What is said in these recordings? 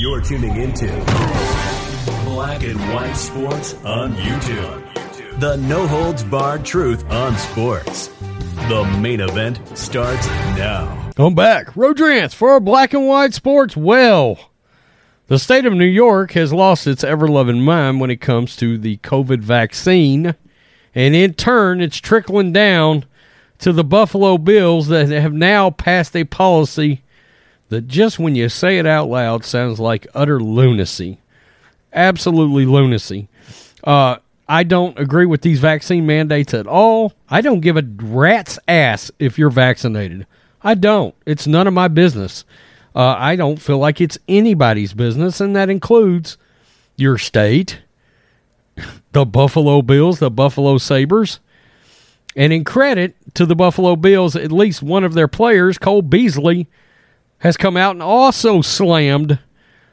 You're tuning into Black and White Sports on YouTube. The no holds barred truth on sports. The main event starts now. Come back. Rodrance for Black and White Sports. Well, the state of New York has lost its ever loving mind when it comes to the COVID vaccine. And in turn, it's trickling down to the Buffalo Bills that have now passed a policy that just when you say it out loud sounds like utter lunacy. Absolutely lunacy. Uh, I don't agree with these vaccine mandates at all. I don't give a rat's ass if you're vaccinated. I don't. It's none of my business. Uh, I don't feel like it's anybody's business, and that includes your state, the Buffalo Bills, the Buffalo Sabres. And in credit to the Buffalo Bills, at least one of their players, Cole Beasley, has come out and also slammed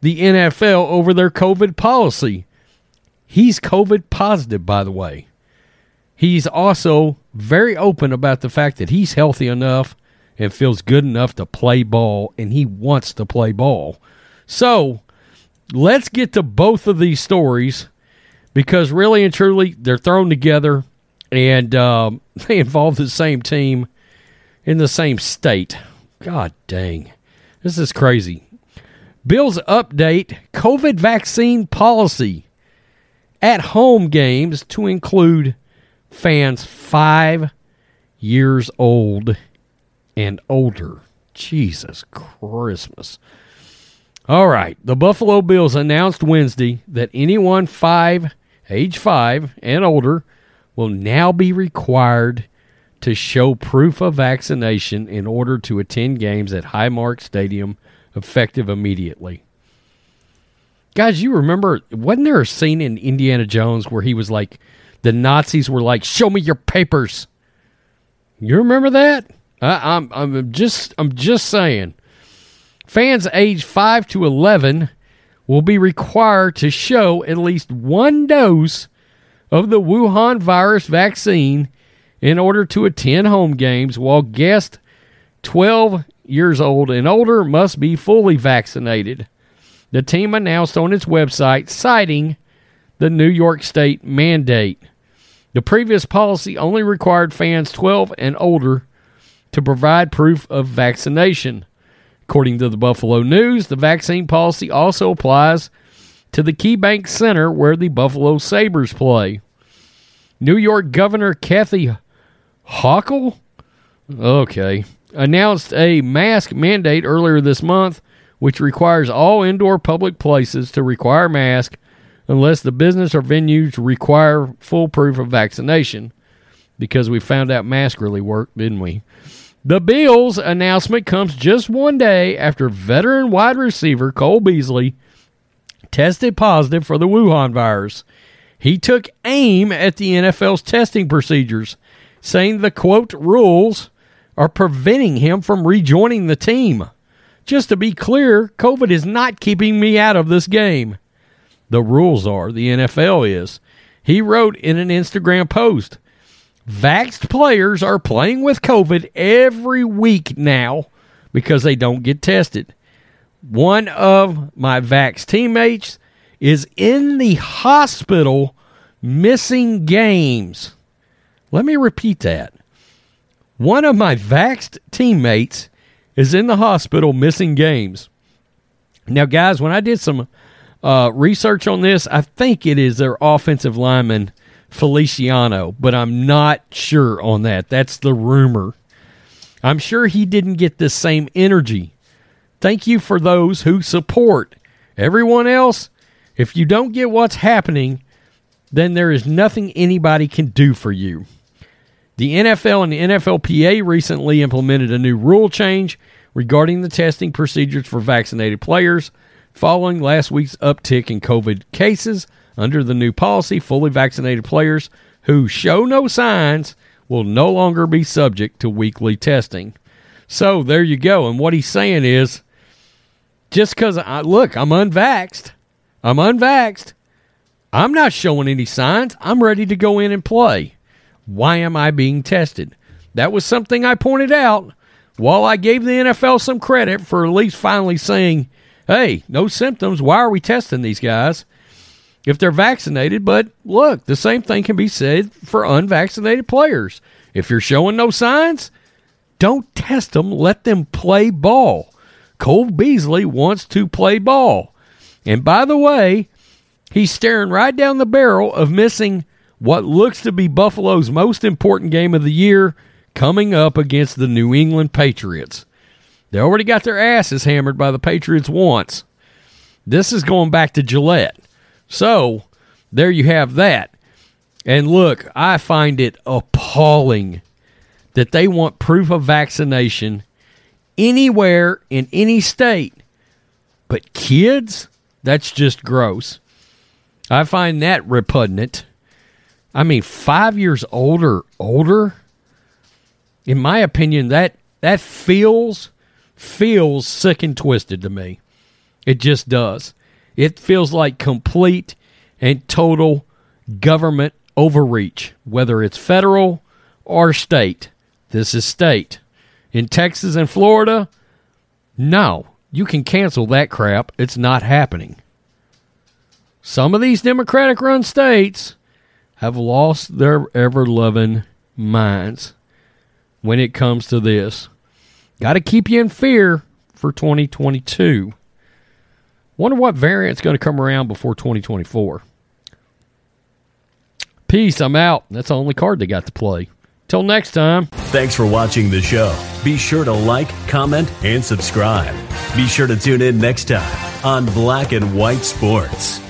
the NFL over their COVID policy. He's COVID positive, by the way. He's also very open about the fact that he's healthy enough and feels good enough to play ball, and he wants to play ball. So let's get to both of these stories because really and truly, they're thrown together and um, they involve the same team in the same state. God dang. This is crazy. Bills update COVID vaccine policy at home games to include fans five years old and older. Jesus Christmas. All right. The Buffalo Bills announced Wednesday that anyone five, age five and older will now be required to show proof of vaccination in order to attend games at Highmark Stadium effective immediately. Guys, you remember, wasn't there a scene in Indiana Jones where he was like, the Nazis were like, show me your papers? You remember that? I, I'm, I'm just, I'm just saying. Fans age 5 to 11 will be required to show at least one dose of the Wuhan virus vaccine in order to attend home games, while guests 12 years old and older must be fully vaccinated. The team announced on its website, citing the New York State mandate. The previous policy only required fans 12 and older to provide proof of vaccination. According to the Buffalo News, the vaccine policy also applies to the KeyBank Center where the Buffalo Sabres play. New York Governor Kathy Hochul, okay, announced a mask mandate earlier this month, which requires all indoor public places to require mask unless the business or venues require full proof of vaccination. Because we found out mask really worked, didn't we? The Bills announcement comes just one day after veteran wide receiver Cole Beasley tested positive for the Wuhan virus. He took aim at the NFL's testing procedures saying the quote rules are preventing him from rejoining the team. Just to be clear, COVID is not keeping me out of this game. The rules are, the NFL is. He wrote in an Instagram post Vaxxed players are playing with COVID every week now because they don't get tested. One of my Vax teammates is in the hospital missing games. Let me repeat that. One of my vaxxed teammates is in the hospital missing games. Now, guys, when I did some uh, research on this, I think it is their offensive lineman, Feliciano, but I'm not sure on that. That's the rumor. I'm sure he didn't get the same energy. Thank you for those who support. Everyone else, if you don't get what's happening, then there is nothing anybody can do for you. The NFL and the NFLPA recently implemented a new rule change regarding the testing procedures for vaccinated players following last week's uptick in COVID cases. Under the new policy, fully vaccinated players who show no signs will no longer be subject to weekly testing. So there you go. And what he's saying is just because I look, I'm unvaxxed, I'm unvaxxed, I'm not showing any signs, I'm ready to go in and play. Why am I being tested? That was something I pointed out while I gave the NFL some credit for at least finally saying, hey, no symptoms. Why are we testing these guys if they're vaccinated? But look, the same thing can be said for unvaccinated players. If you're showing no signs, don't test them. Let them play ball. Cole Beasley wants to play ball. And by the way, he's staring right down the barrel of missing what looks to be Buffalo's most important game of the year coming up against the New England Patriots. They already got their asses hammered by the Patriots once. This is going back to Gillette. So, there you have that. And look, I find it appalling that they want proof of vaccination anywhere in any state. But kids, that's just gross. I find that repugnant. I mean, five years older, older. In my opinion, that that feels feels sick and twisted to me. It just does. It feels like complete and total government overreach, whether it's federal or state. This is state. In Texas and Florida, no, you can cancel that crap. It's not happening. Some of these Democratic run states have lost their ever loving minds when it comes to this. Got to keep you in fear for 2022. Wonder what variant's going to come around before 2024. Peace. I'm out. That's the only card they got to play. Till next time. Thanks for watching the show. Be sure to like, comment, and subscribe. Be sure to tune in next time on Black and White Sports.